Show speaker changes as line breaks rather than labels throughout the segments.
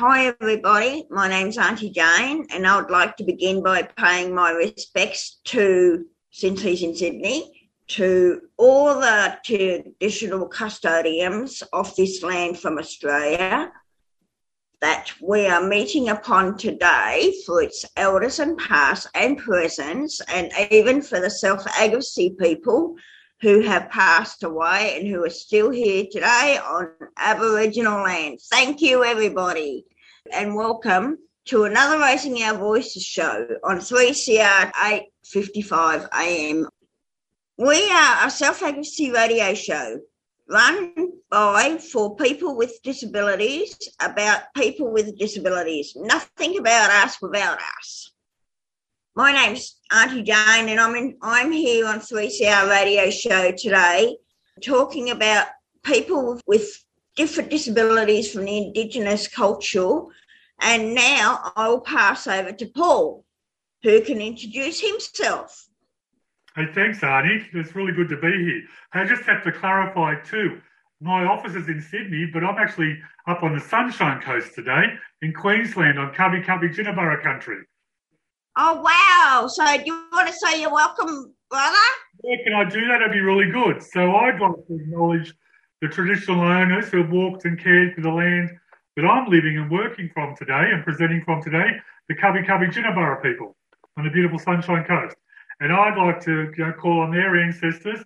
Hi, everybody. My name's Auntie Jane, and I would like to begin by paying my respects to, since he's in Sydney, to all the traditional custodians of this land from Australia that we are meeting upon today for its elders and past and present, and even for the self advocacy people who have passed away and who are still here today on Aboriginal land. Thank you, everybody, and welcome to another Raising Our Voices show on 3CR 8:55 AM. We are a self-advocacy radio show run by for people with disabilities about people with disabilities. Nothing about us without us. My name's Auntie Jane, and I'm in, I'm here on 3CR Radio Show today, talking about people with different disabilities from the Indigenous culture. And now I'll pass over to Paul, who can introduce himself.
Hey, thanks, Arnie. It's really good to be here. I just have to clarify too. My office is in Sydney, but I'm actually up on the Sunshine Coast today in Queensland on Kabi Kabi Jinibara country.
Oh, wow. So do you want to say you're welcome, brother?
Yeah, can I do that? That'd be really good. So I'd like to acknowledge the traditional owners who have walked and cared for the land that I'm living and working from today and presenting from today, the Kabi Kabi Jinibara people on the beautiful Sunshine Coast. And I'd like to you know, call on their ancestors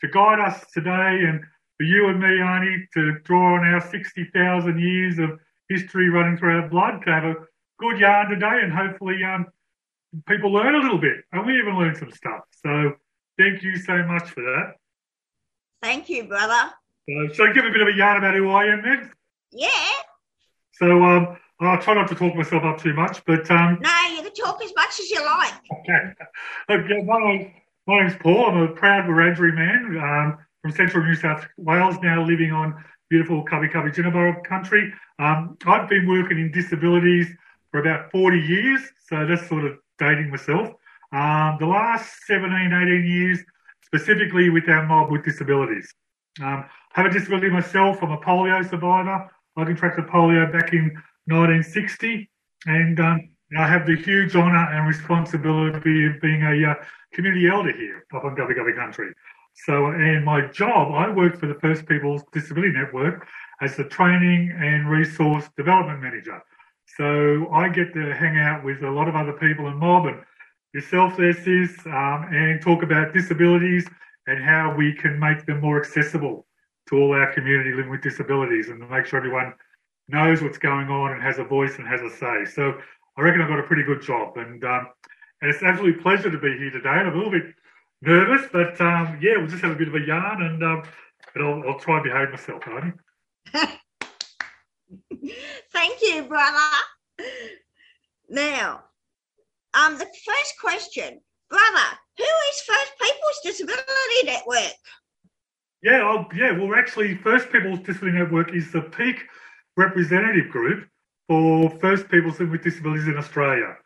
to guide us today and for you and me, Arnie, to draw on our 60,000 years of history running through our blood to have a good yarn today and hopefully um, people learn a little bit, and we even learn some stuff. So thank you so much for that.
Thank you, brother.
So, so give a bit of a yarn about who I am then.
Yeah.
So um, I'll try not to talk myself up too much, but um,
no, you can talk as much as you like.
Okay. okay my, name, my name's Paul. I'm a proud Wiradjuri man um, from central New South Wales, now living on beautiful Kabi Kabi Jinibara country. Um, I've been working in disabilities for about 40 years, so that's sort of dating myself. Um, the last 17, 18 years, specifically with our mob with disabilities. Um, I have a disability myself. I'm a polio survivor. I contracted polio back in 1960, and um, I have the huge honour and responsibility of being a uh, community elder here up on Gubbi Gubbi country. So, and my job, I work for the First Peoples Disability Network as the training and resource development manager. So I get to hang out with a lot of other people in Melbourne, yourself there, sis, um, and talk about disabilities and how we can make them more accessible to all our community living with disabilities and make sure everyone knows what's going on and has a voice and has a say. So I reckon I've got a pretty good job. And, um, and it's an absolute pleasure to be here today. And I'm a little bit nervous, but um, yeah, we'll just have a bit of a yarn and um, I'll, I'll try and behave myself, Arnie.
Thank you, brother. Now, um, the first question, brother, who is First People's Disability Network?
Yeah, oh, yeah. Well, actually, First People's Disability Network is the peak representative group for First Peoples with disabilities in Australia.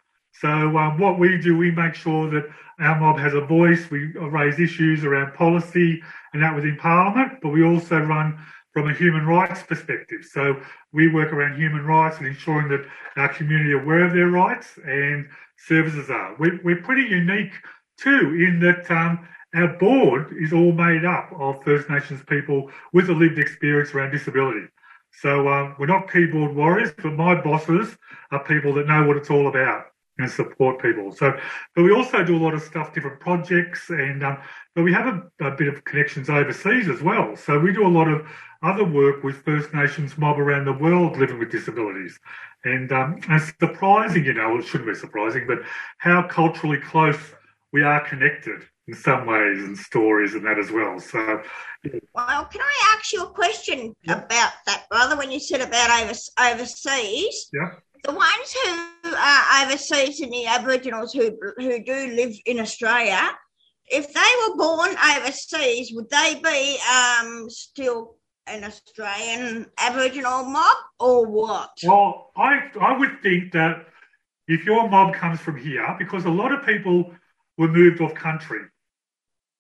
So, um, what we do, we make sure that our mob has a voice. We raise issues around policy and that within Parliament, but we also run from a human rights perspective. So we work around human rights and ensuring that our community are aware of their rights and services are. We're, we're pretty unique too in that um, our board is all made up of First Nations people with a lived experience around disability. So um, we're not keyboard warriors, but my bosses are people that know what it's all about and support people. So, but we also do a lot of stuff, different projects, and um, but we have a, a, bit of connections overseas as well. So we do a lot of other work with First Nations mob around the world living with disabilities, and um, it's surprising, you know, it shouldn't be surprising, but how culturally close we are connected in some ways and stories and that as well. So,
yeah. well, can I ask you a question yeah. about that, brother? When you said about over, overseas,
yeah
the ones who are overseas and the Aboriginals who who do live in Australia, if they were born overseas, would they be um, still an Australian Aboriginal mob or what?
Well, I I would think that if your mob comes from here, because a lot of people were moved off country.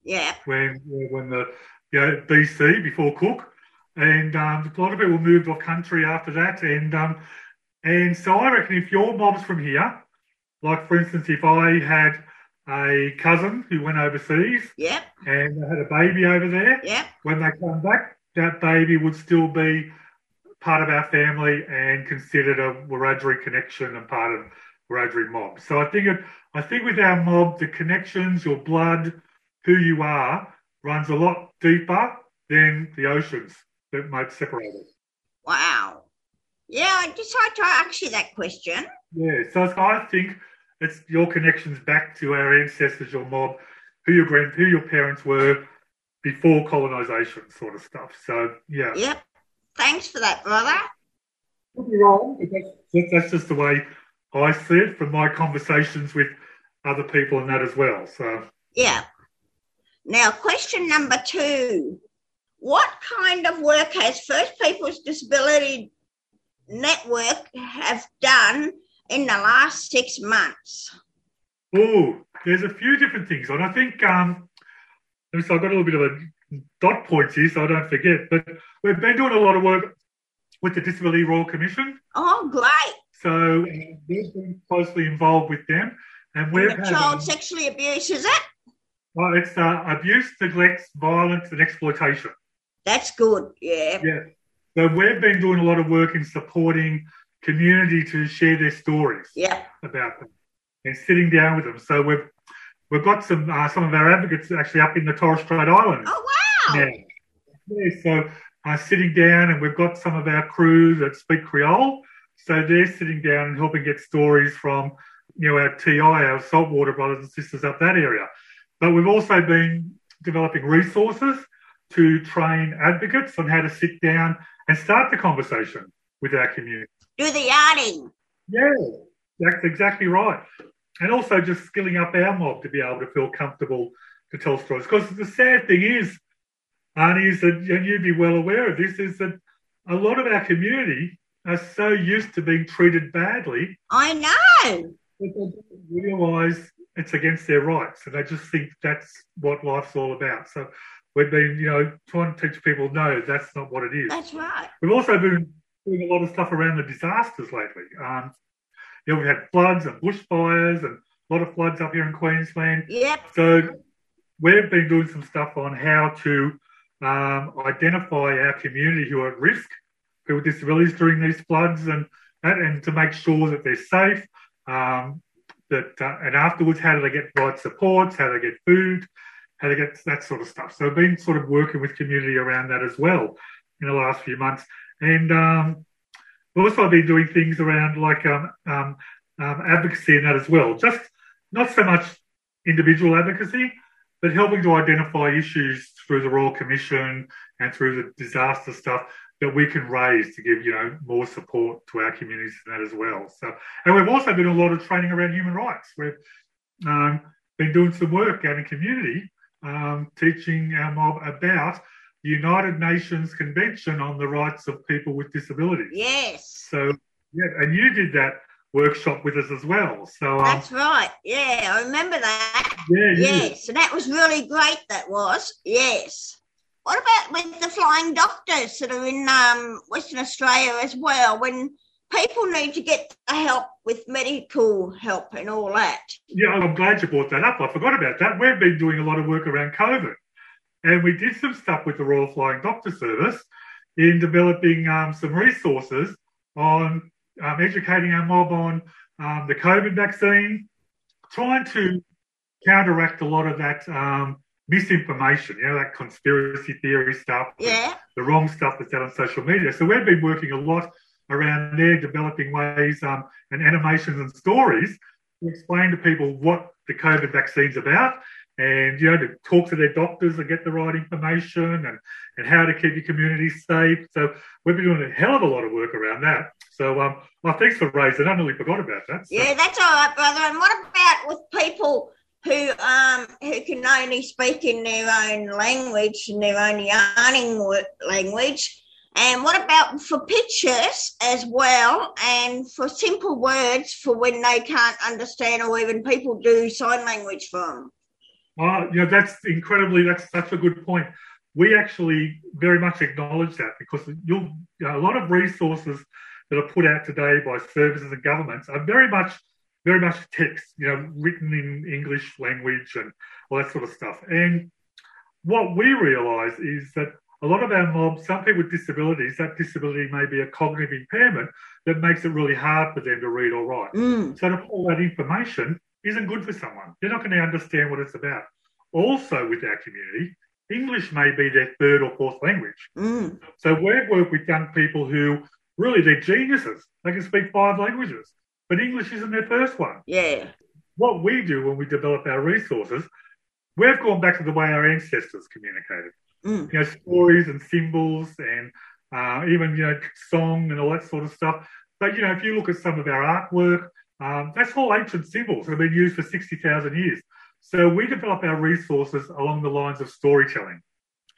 Yeah.
When when the you know, BC before Cook, and um, a lot of people moved off country after that, and um, And so I reckon if your mob's from here, like for instance, if I had a cousin who went overseas
Yep.
and they had a baby over there,
Yep.
when they come back, that baby would still be part of our family and considered a Wiradjuri connection and part of Wiradjuri mob. So I think it, I think with our mob, the connections, your blood, who you are, runs a lot deeper than the oceans that might separate us.
Wow. Yeah, I decided to ask you that question.
Yeah, so it's- I think it's your connections back to our ancestors, your mob, who your grand, who your parents were before colonisation, sort of stuff. So yeah,
Yep. Thanks for that, brother.
could be wrong, that's just the way I see it from my conversations with other people and that as well. So
Yeah. Now, question number two. What kind of work has First Peoples Disability Network have done in the last six months?
oh, there's a few different things, and I think um, so I've got a little bit of a dot points here, so I don't forget. But we've been doing a lot of work with the Disability Royal Commission.
Oh, great.
So uh, we've been closely involved with them, and we've
The
had
child sexually abuse, is it?
well, it's uh, abuse, neglect, violence, and exploitation.
That's good. Yeah.
Yeah. So we've been doing a lot of work in supporting community to share their stories about them and sitting down with them. So we've we've got some uh, some of our advocates actually up in the Torres Strait Islands
Oh, wow.
now. Yeah, so uh, sitting down, and we've got some of our crew that speak Creole. So they're sitting down and helping get stories from, you know, our TI, our saltwater brothers and sisters up that area. But we've also been developing resources to train advocates on how to sit down and start the conversation with our community.
Do the yarding.
Yeah, that's exactly right. And also just skilling up our mob to be able to feel comfortable to tell stories. Because the sad thing is, Arnie, is that, and you'd be well aware of this, is that a lot of our community are so used to being treated badly
I know.
that they realise it's against their rights. And they just think that's what life's all about. So we've been, you know, trying to teach people, no, that's not what it is.
That's right.
We've also been doing a lot of stuff around the disasters lately. Um, you know, we've had floods and bushfires and a lot of floods up here in Queensland.
Yep.
So we've been doing some stuff on how to um, identify our community who are at risk, people with disabilities during these floods, and and to make sure that they're safe. Um, that uh, and afterwards, how do they get right supports? How do they get food? How they get that sort of stuff? So I've been sort of working with community around that as well in the last few months, and um, we've also been doing things around like um, um, um, advocacy and that as well. Just not so much individual advocacy, but helping to identify issues through the Royal Commission and through the disaster stuff that we can raise to give, you know, more support to our communities and that as well. So, and we've also been a lot of training around human rights. We've um, been doing some work out in community, um, teaching our mob about the United Nations Convention on the Rights of People with Disabilities.
Yes.
So, yeah, and you did that workshop with us as well. So, um,
That's right. Yeah, I remember that.
yeah.
Yes, and that was really great. That was yes. What about with the flying doctors that are in um, Western Australia as well? When people need to get the help with medical help and all that.
Yeah, I'm glad you brought that up. I forgot about that. We've been doing a lot of work around COVID, and we did some stuff with the Royal Flying Doctor Service in developing um, some resources on um, educating our mob on um, the COVID vaccine, trying to counteract a lot of that um, misinformation, you know, that conspiracy theory stuff,
Yeah,
the wrong stuff that's out on social media. So we've been working a lot around there, developing ways um, and animations and stories to explain to people what the COVID vaccine's about and, you know, to talk to their doctors and get the right information and, and how to keep your community safe. So we've been doing a hell of a lot of work around that. So, um, well, thanks for raising. I nearly forgot about that. So,
yeah, that's all right, brother. And what about with people who um who can only speak in their own language in their own yarning language? And what about for pictures as well, and for simple words for when they can't understand, or even people do sign language for them?
You know, that's incredibly, that's that's a good point. We actually very much acknowledge that because you'll, you know, a lot of resources that are put out today by services and governments are very much very much text, you know, written in English language and all that sort of stuff. And what we realise is that a lot of our mobs, some people with disabilities, that disability may be a cognitive impairment that makes it really hard for them to read or write.
Mm.
So to pull that information isn't good for someone. They're not going to understand what it's about. Also, with our community, English may be their third or fourth language.
Mm.
So we've worked with young people who really they're geniuses. They can speak five languages, but English isn't their first one.
Yeah.
What we do when we develop our resources, we've gone back to the way our ancestors communicated.
Mm.
You know, stories and symbols and uh, even you know song and all that sort of stuff. But you know, if you look at some of our artwork, um, that's all ancient symbols that have been used for sixty thousand years. So we develop our resources along the lines of storytelling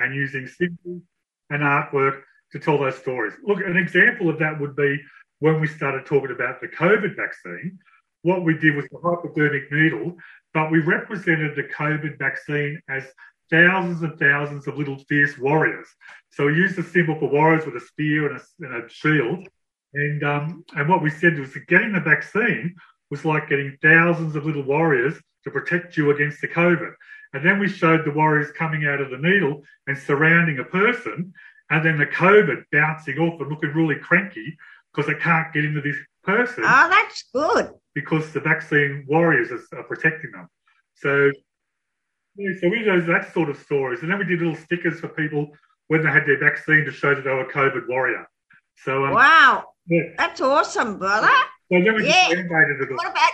and using symbols and artwork to tell those stories. Look, an example of that would be when we started talking about the COVID vaccine. What we did was the hypodermic needle, but we represented the COVID vaccine as thousands and thousands of little fierce warriors. So we used the symbol for warriors with a spear and a, and a shield. And, um, and what we said was that getting the vaccine was like getting thousands of little warriors to protect you against the COVID. And then we showed the warriors coming out of the needle and surrounding a person, and then the COVID bouncing off and looking really cranky because it can't get into this person
Oh, that's good.
because the vaccine warriors are, are protecting them. So, yeah, so we did that sort of stories, and then we did little stickers for people when they had their vaccine to show that they were a COVID warrior. So, um,
Wow.
yeah.
That's awesome, brother.
So then we
Yeah.
just renovated it. all.
What about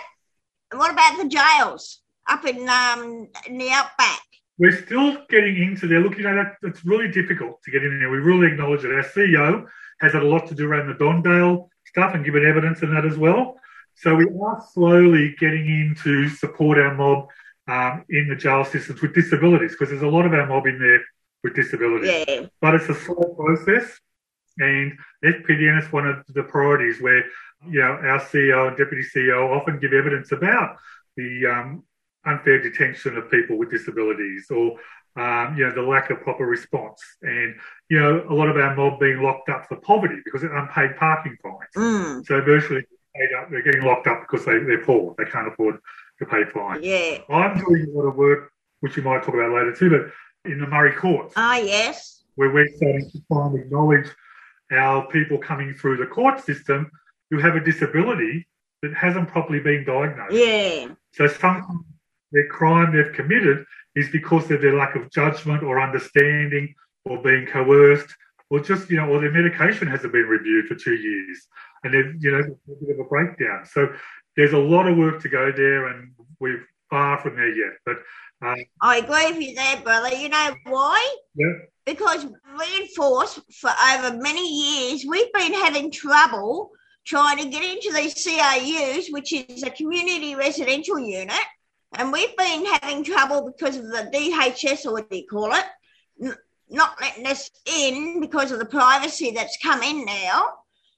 what about the jails up in um in the outback?
We're still getting into there. Look, you know, that, it's really difficult to get in there. We really acknowledge it. Our CEO has had a lot to do around the Don Dale stuff and given evidence in that as well. So we are slowly getting in to support our mob um, in the jail systems with disabilities because there's a lot of our mob in there with disabilities.
Yeah.
But it's a slow process. And FPDN is one of the priorities where, you know, our CEO and deputy CEO often give evidence about the um, unfair detention of people with disabilities or, um, you know, the lack of proper response. And, you know, a lot of our mob being locked up for poverty because of unpaid parking fines.
Mm.
So virtually up, they're getting locked up because they, they're poor. They can't afford to pay fines.
Yeah.
I'm doing a lot of work, which we might talk about later too, but in the Murri courts
Ah, yes.
where we're starting to finally acknowledge our people coming through the court system who have a disability that hasn't properly been diagnosed.
Yeah.
So sometimes their crime they've committed is because of their lack of judgment or understanding or being coerced or just, you know, or their medication hasn't been reviewed for two years and they've, you know, a bit of a breakdown. So there's a lot of work to go there and we're far from there yet. But uh,
I agree with you there, brother. You know why?
yeah,
Because reinforced for over many years, we've been having trouble trying to get into these CRUs, which is a community residential unit. And we've been having trouble because of the DHS, or what do you call it, not letting us in because of the privacy that's come in now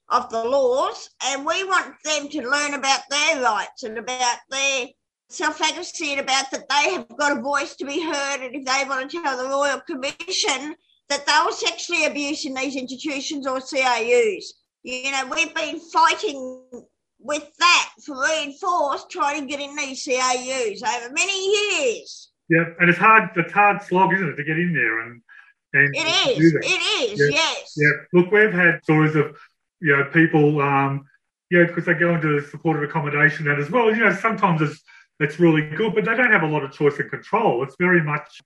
of the laws. And we want them to learn about their rights and about their self advocacy and about that they have got a voice to be heard. And if they want to tell the Royal Commission that they were sexually abused in these institutions or CRUs, you know, we've been fighting with that for reinforced trying to get in these CRUs over many years.
yeah, and it's hard. It's hard slog, isn't it, to get in there and and
It is, it is,
Yeah,
yes.
Yeah, look, we've had stories of, you know, people, um, you know, because they go into supported accommodation and as well, you know, sometimes it's it's really good, but they don't have a lot of choice and control. It's very much,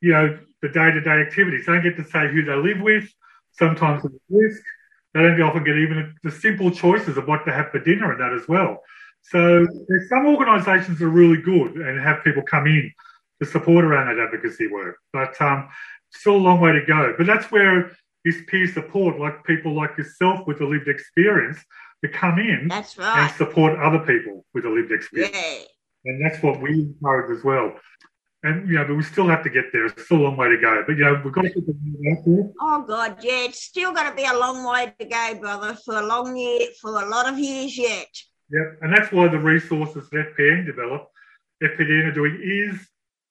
you know, the day to day activities. They don't get to say who they live with. Sometimes it's risk. They don't often get even the simple choices of what to have for dinner and that as well. So there's some organisations are really good and have people come in to support around that advocacy work, but um, still a long way to go. But that's where this peer support, like people like yourself with a lived experience, to come in
That's
and support other people with a lived experience.
Yeah.
And that's what we encourage as well. And, you know, but we still have to get there. It's still a long way to go. But, you know, we've got to get out there.
Oh God, yeah, it's still going to be a long way to go, brother, for a long year, for a lot of years yet.
Yep. And that's why the resources that FPN develop, FPN are doing is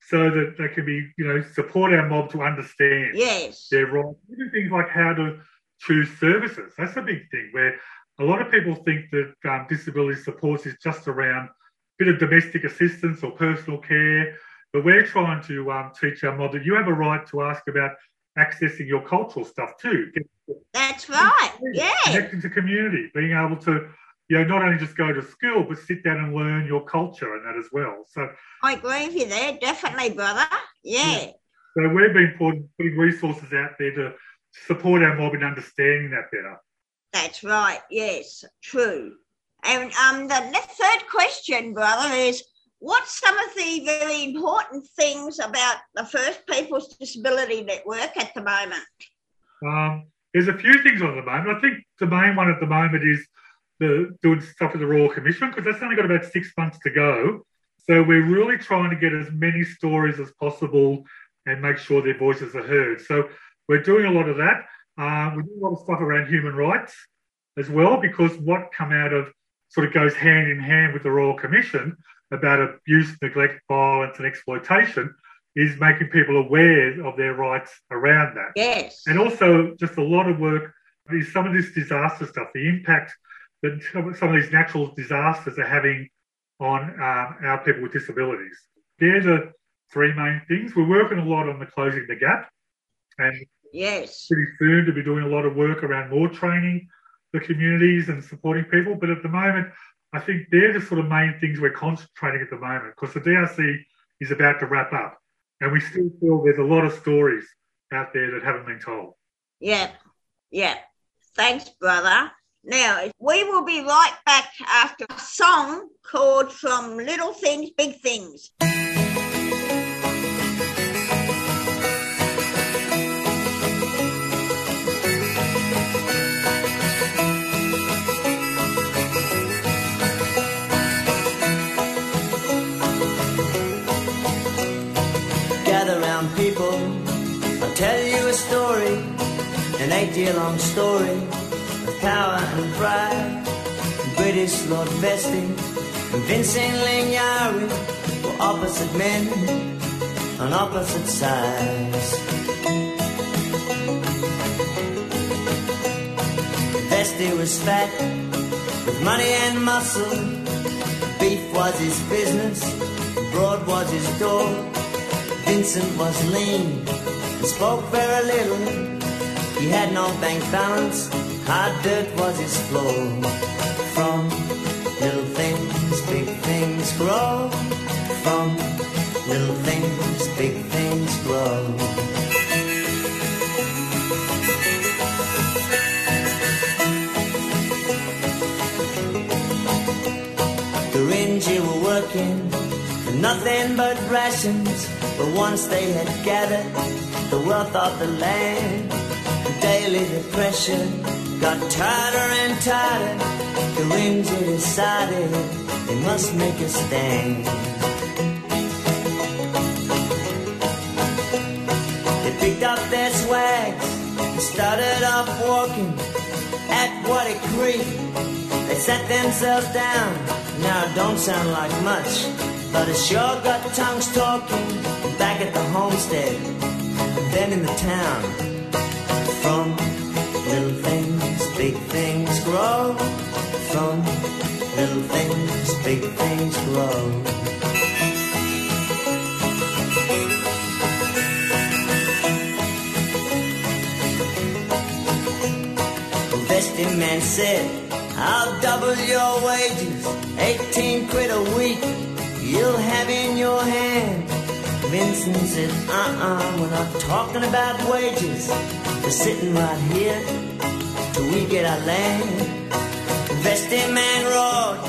so that they can be, you know, support our mob to understand
Yes.
their rights. Even things like how to choose services. That's a big thing where a lot of people think that um, disability supports is just around a bit of domestic assistance or personal care, but we're trying to um, teach our mob that you have a right to ask about accessing your cultural stuff too.
That's right. Yeah.
Connecting to community, being able to, you know, not only just go to school, but sit down and learn your culture and that as well. So
I agree with you there, definitely, brother. Yeah. yeah.
So we've been putting, resources out there to support our mob in understanding that better.
That's right. Yes, true. And um, the, the third question, brother, is what's some of the very important things about the First Peoples Disability Network at the moment?
Um, there's a few things on the moment. I think the main one at the moment is the doing stuff with the Royal Commission because that's only got about six months to go. So we're really trying to get as many stories as possible and make sure their voices are heard. So we're doing a lot of that. Uh, we do a lot of stuff around human rights as well because what come out of sort of goes hand in hand with the Royal Commission about abuse, neglect, violence, and exploitation is making people aware of their rights around that.
Yes.
And also just a lot of work is some of this disaster stuff, the impact that some of these natural disasters are having on um, our people with disabilities. They're the three main things. We're working a lot on the closing the gap and
yes,
pretty soon to be doing a lot of work around more training the communities and supporting people. But at the moment, I think they're the sort of main things we're concentrating at the moment because the DRC is about to wrap up. And we still feel there's a lot of stories out there that haven't been told.
Yeah, yeah. Thanks, brother. Now, we will be right back after a song called From Little Things, Big Things.
tell you a story, an eight-year long story power and pride. British Lord Vestey and Vincent Lingiari were opposite men on opposite sides. Vestey was fat with money and muscle. Beef was his business, broad was his door. Vincent was lean and spoke very little. He had no bank balance, hard dirt was his floor. From little things, big things grow. From little things, big things grow. The Gurindji were working for nothing but rations, but once they had gathered the wealth of the land, daily depression got tighter and tighter. The Ranger decided they must make a stand. They picked up their swags and started off walking at Wattie Creek. They sat themselves down. Now it don't sound like much, but it sure got tongues talking back at the homestead, and then in the town. Grow. From little things, big things grow. Investing man said, I'll double your wages, 18 quid a week. You'll have in your hand Vincent said, uh-uh, we're not talking about wages. We're sitting right here we get our land. Vestey man roared,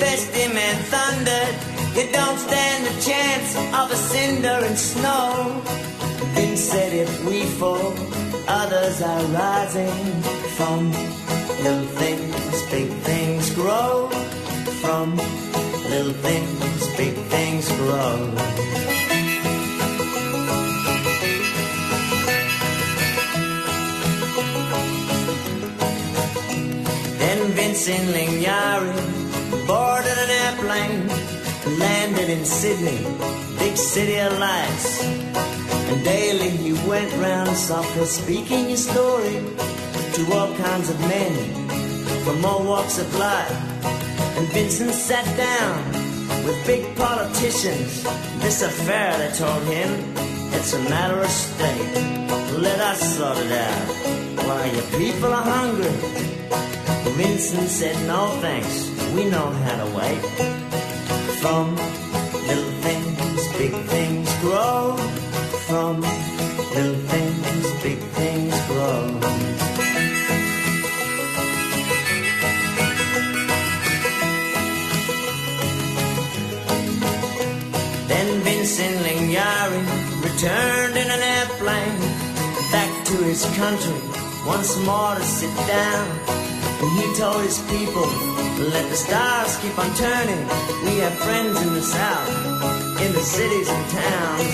Vestey man thundered. You don't stand a chance of a cinder and snow. Then said if we fall, others are rising from little things, big things grow. From little things, big things grow. In Lingiari, boarded an airplane, landed in Sydney, big city of lights. And daily he went round softly speaking his story to all kinds of men from all walks of life. And Vincent sat down with big politicians. This affair, they told him, it's a matter of state. Let us sort it out. Why, your people are hungry. Vincent said, no thanks, we know how to wait. From little things, big things grow. From little things, big things grow. Then Vincent Lingiari returned in an airplane back to his country once more to sit down. And he told his people, let the stars keep on turning. We have friends in the south, in the cities and towns.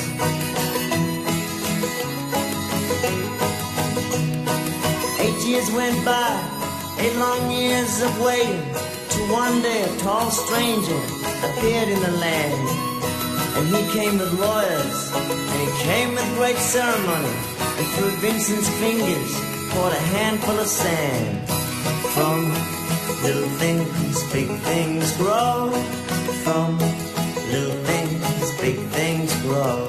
Eight years went by, eight long years of waiting, till one day a tall stranger appeared in the land. And he came with lawyers, and he came with great ceremony, and through Vincent's fingers poured a handful of sand. From little things, big things grow. From little things, big things grow.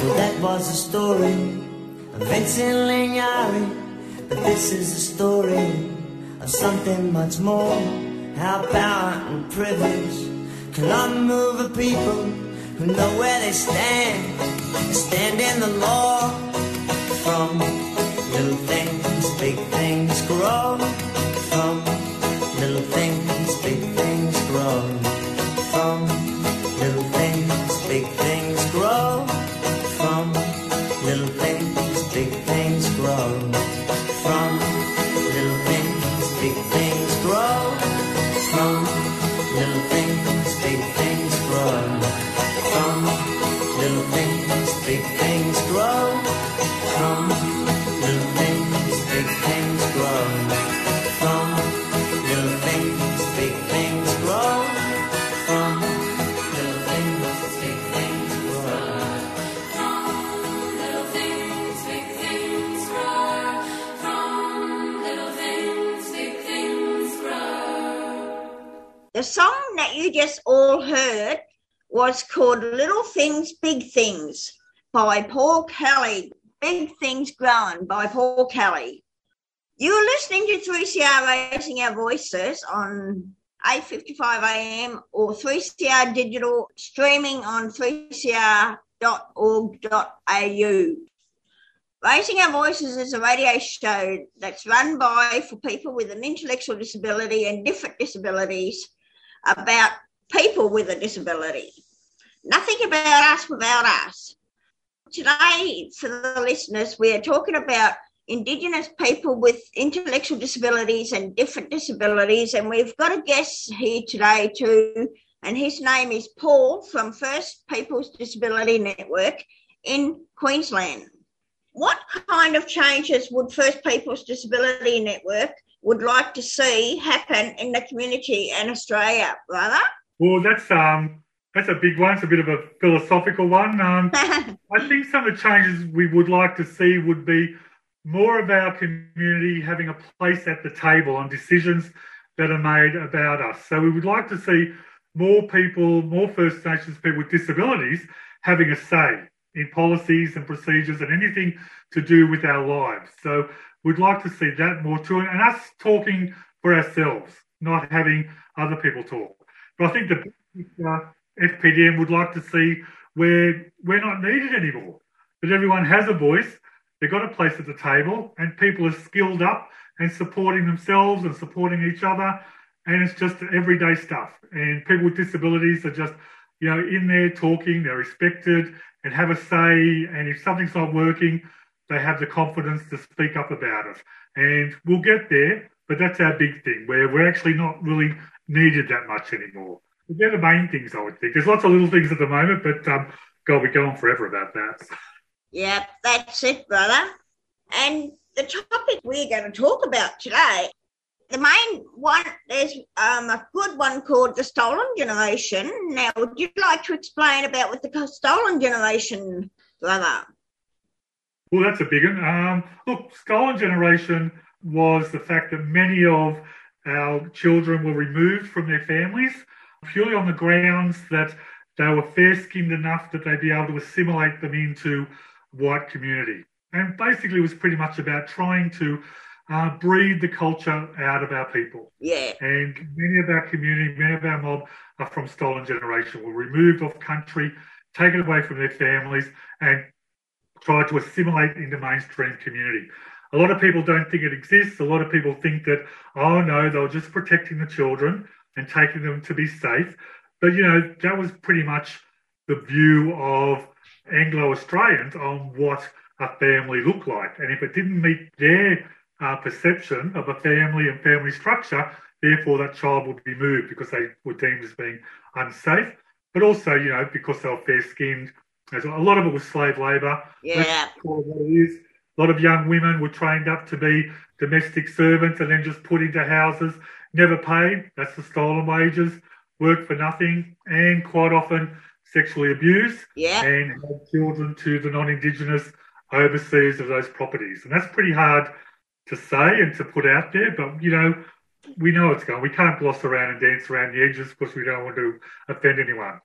Well, that was the story of Vincent Lingiari. But this is the story of something much more. How power and privilege can unmove a people who know where they stand. Stand in the law. From little things, big things grow. From little things, big things grow. From
called Little Things, Big Things by Paul Kelly. Big Things Growing by Paul Kelly. You're listening to 3CR Raising Our Voices on 8.55 a.m. or 3CR Digital streaming on 3cr.org.au. Raising Our Voices is a radio show that's run by for people with an intellectual disability and different disabilities about people with a disability. Nothing about us without us. Today, for the listeners, we are talking about Indigenous people with intellectual disabilities and different disabilities, and we've got a guest here today too, and his name is Paul from First Peoples Disability Network in Queensland. What kind of changes would First Peoples Disability Network would like to see happen in the community and Australia, brother?
Well, that's um, that's a big one. It's a bit of a philosophical one. Um, I think some of the changes we would like to see would be more of our community having a place at the table on decisions that are made about us. So we would like to see more people, more First Nations people with disabilities having a say in policies and procedures and anything to do with our lives. So we'd like to see that more too, and us talking for ourselves, not having other people talk. But I think the FPDN would like to see where we're not needed anymore, that everyone has a voice, they've got a place at the table, and people are skilled up and supporting themselves and supporting each other, and it's just everyday stuff. And people with disabilities are just, you know, in there talking, they're respected and have a say, and if something's not working, they have the confidence to speak up about it. And we'll get there, but that's our big thing, where we're actually not really needed that much anymore. They're the main things, I would think. There's lots of little things at the moment, but um, God, we're going forever about that.
Yep, that's it, brother. And the topic we're going to talk about today, the main one, there's um, a good one called the stolen generation. Now, would you like to explain about what the stolen generation, brother?
Well, that's a big one. Um, look, stolen generation was the fact that many of our children were removed from their families purely on the grounds that they were fair skinned enough that they'd be able to assimilate them into white community. And basically, it was pretty much about trying to uh, breed the culture out of our people.
Yeah,
And many of our community, many of our mob are from stolen generation, were removed off country, taken away from their families, and tried to assimilate into mainstream community. A lot of people don't think it exists. A lot of people think that, oh no, they were just protecting the children and taking them to be safe. But you know, that was pretty much the view of Anglo Australians on what a family looked like. And if it didn't meet their uh, perception of a family and family structure, therefore that child would be moved because they were deemed as being unsafe. But also, you know, because they were fair skinned. A lot of it was slave labour.
yeah,
Let's call it what it is. A lot of young women were trained up to be domestic servants and then just put into houses, never paid. That's the stolen wages, work for nothing, and quite often sexually abused
yeah,
and had children to the non-Indigenous overseas of those properties. And that's pretty hard to say and to put out there, but you know, we know it's going. We can't gloss around and dance around the edges because we don't want to offend anyone.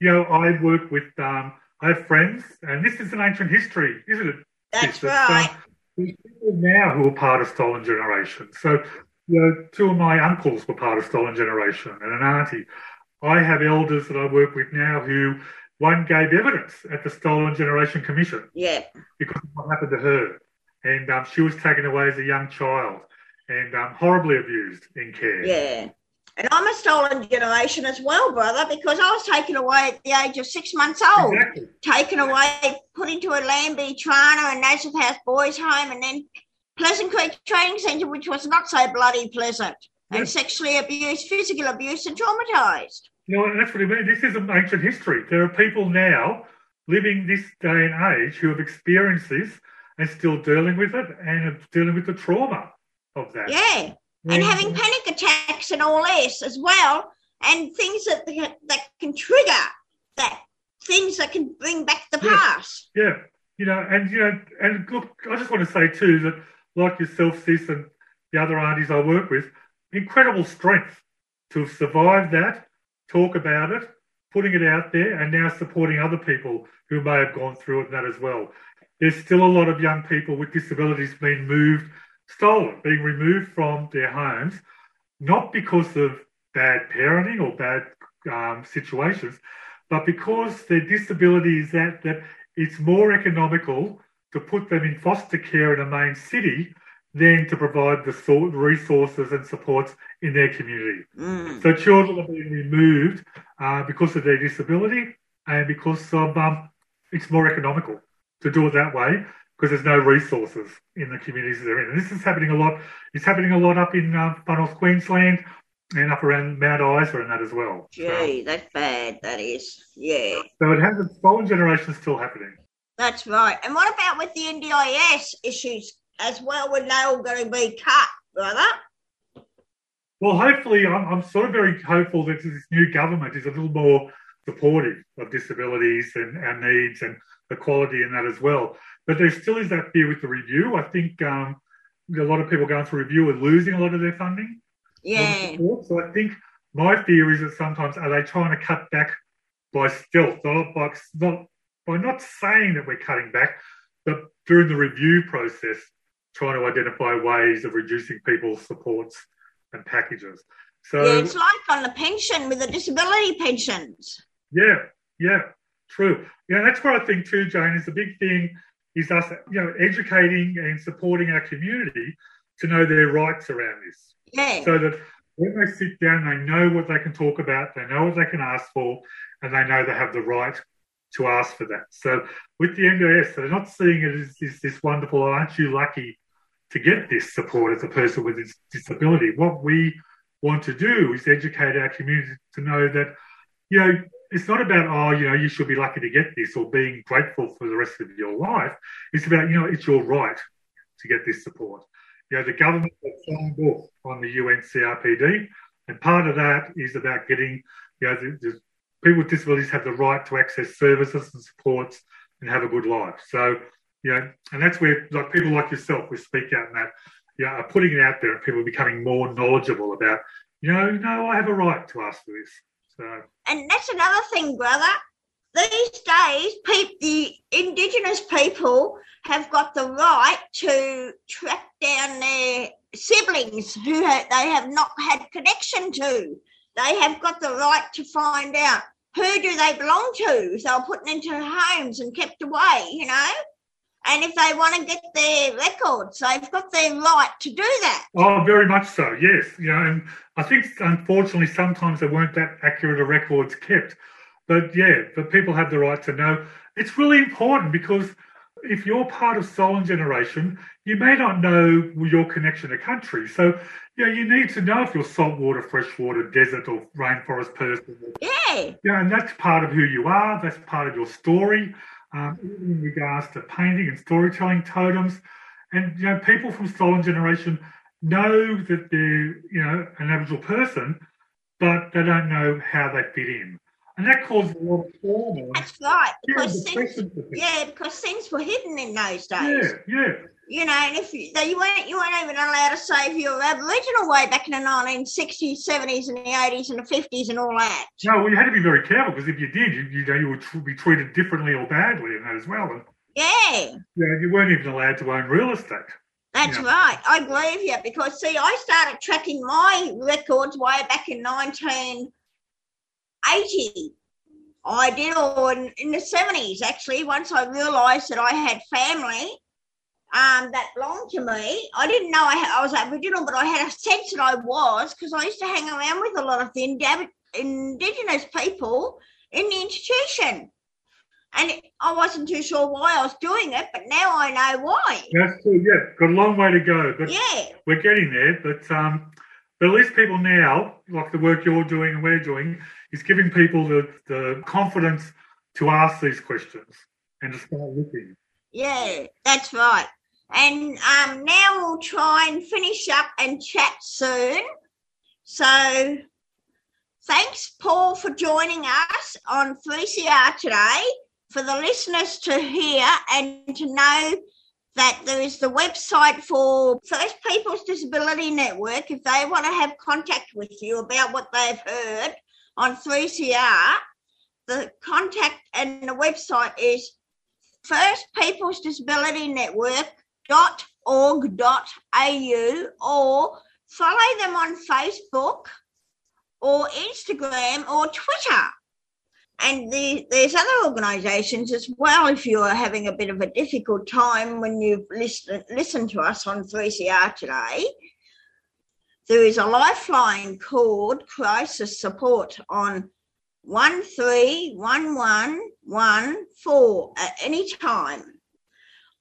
You know, I work with, um, I have friends, and this is an ancient history, isn't it?
that's
It's, uh,
right.
People now who are part of Stolen Generation. So, you know, two of my uncles were part of Stolen Generation and an auntie. I have elders that I work with now who one gave evidence at the Stolen Generation Commission
Yeah,
because of what happened to her. And um, she was taken away as a young child and um, horribly abused in care.
yeah. And I'm a stolen generation as well, brother, because I was taken away at the age of six months old.
Exactly.
taken away, put into a Lambie Trana and Nazareth House Boys Home, and then Pleasant Creek Training Centre, which was not so bloody pleasant, and sexually abused, physical abuse, and traumatised.
You know, and that's what I mean. This is ancient history. There are people now living this day and age who have experienced this and still dealing with it and are dealing with the trauma of that.
Yeah, and having panic attacks and all this as well, and things that that can trigger that things that can bring back the
Yeah.
past.
Yeah, you know, and you know, and look, I just want to say too that, like yourself, Sis, and the other aunties I work with, incredible strength to have survived that, talk about it, putting it out there, and now supporting other people who may have gone through it and that as well. There's still a lot of young people with disabilities being moved, stolen, being removed from their homes, not because of bad parenting or bad um, situations, but because their disability is that that it's more economical to put them in foster care in a main city than to provide the sort resources and supports in their community.
Mm.
So children are being removed uh, because of their disability and because of um, it's more economical to do it that way because there's no resources in the communities they're in. And this is happening a lot. It's happening a lot up in uh, far north Queensland and up around Mount Isa and that as well. So,
Gee, that's bad. That is. Yeah,
so it has a stolen generation still happening.
That's right. And what about with the NDIS issues as well? When they all going to be cut, brother?
Well, hopefully, I'm, I'm sort of very hopeful that this new government is a little more supportive of disabilities and our needs and equality in that as well. But there still is that fear with the review. I think um, a lot of people going through review are losing a lot of their funding.
Yeah.
So I think my fear is that sometimes are they trying to cut back by stealth, not by, not, by not saying that we're cutting back, but during the review process, trying to identify ways of reducing people's supports and packages. So
Yeah, it's like on the pension with the disability pensions.
yeah, yeah, true. Yeah, that's what I think too, Jane, is the big thing is us, you know, educating and supporting our community to know their rights around this.
Yeah.
So that when they sit down, they know what they can talk about, they know what they can ask for, and they know they have the right to ask for that. So with the NDIS, they're not seeing it as this, this wonderful, oh, aren't you lucky to get this support as a person with this disability? What we want to do is educate our community to know that, you know, it's not about, oh, you know, you should be lucky to get this or being grateful for the rest of your life. It's about, you know, it's your right to get this support. You know, the government has signed off on the UN CRPD, and part of that is about getting, you know, the people with disabilities have the right to access services and supports and have a good life. So, you know, and that's where like people like yourself who speak out in that, you know, are putting it out there and people are becoming more knowledgeable about, you know, no, I have a right to ask for this. So
And that's another thing, brother. These days, peop the Indigenous people have got the right to track down their siblings who ha- they have not had connection to. They have got the right to find out who do they belong to. So they're put into homes and kept away, you know. And if they want to get their records, they've got their right to do that.
Oh, very much so. Yes, you know, and I think unfortunately sometimes there weren't that accurate of records kept. But yeah, but people have the right to know. It's really important because if you're part of Stolen generation, you may not know your connection to country. So yeah, you need to know if you're saltwater, freshwater, desert, or rainforest person.
Yeah.
Yeah, and that's part of who you are. That's part of your story. Um, in regards to painting and storytelling totems, and you know, people from Stolen Generation know that they're you know an Aboriginal person, but they don't know how they fit in, and that caused a lot of trauma.
That's right. Because things,
depression for people.
yeah, because things were hidden in those days.
yeah, yeah.
You know, and if you, they- you weren't you weren't even allowed to say if you were Aboriginal way back in the nineteen sixties, seventies, and the eighties, and the fifties, and all that.
No, well, you had to be very careful because if you did, you, you know, you would be treated differently or badly in that as well. And
Yeah,
you, you weren't even allowed to own real estate.
that's
Yeah.
right. I believe you because see, I started tracking my records way back in nineteen eighty. I did all in, in the seventies actually. Once I realised that I had family um, that belonged to me, I didn't know I, had, I was Aboriginal, but I had a sense that I was because I used to hang around with a lot of the Indi- Indigenous people in the institution. And it, I wasn't too sure why I was doing it, but now I know why.
True. Yeah, got a long way to go, but
Yeah,
we're getting there. But um, but at least people now, like the work you're doing and we're doing, is giving people the, the confidence to ask these questions and to start looking.
yeah, that's right. And um, now we'll try and finish up and chat soon. So thanks, Paul, for joining us on 3CR today. For the listeners to hear and to know that there is the website for First People's Disability Network if they want to have contact with you about what they've heard on 3CR. The contact and the website is First People's Disability Network dot org dot au or follow them on Facebook or Instagram or Twitter. And the, there's other organisations as well. If you are having a bit of a difficult time when you listen listened to us on 3CR today, there is a lifeline called Crisis Support on 131114 at any time.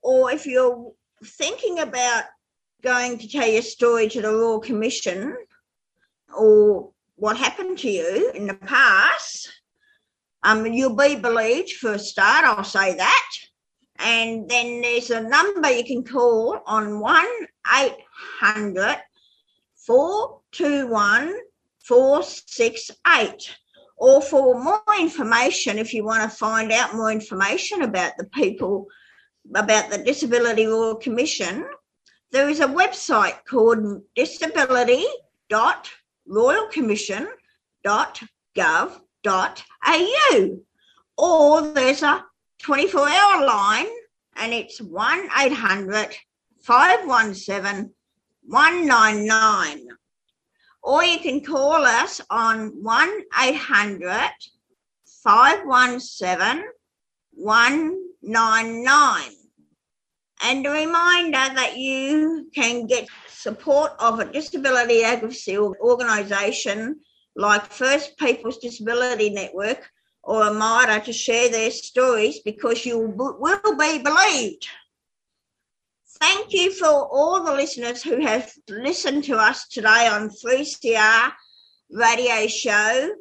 Or if you're thinking about going to tell your story to the Royal Commission or what happened to you in the past, um, you'll be believed for a start, I'll say that. And then there's a number you can call on 1 800 421 468. Or for more information, if you want to find out more information about the people, about the Disability Royal Commission, there is a website called disability.royalcommission.gov.au. Or there's a 24 hour line and it's 1 800 517 199. Or you can call us on 1 800 517 199. And a reminder that you can get support of a disability advocacy organisation like First People's Disability Network or a Amida to share their stories because you will be believed. Thank you for all the listeners who have listened to us today on 3CR radio show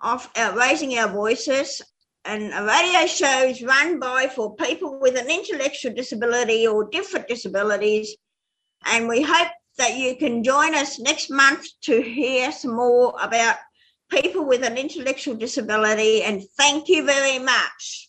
of uh, Raising Our Voices and a radio show is run by for people with an intellectual disability or different disabilities. And we hope that you can join us next month to hear some more about people with an intellectual disability. And thank you very much.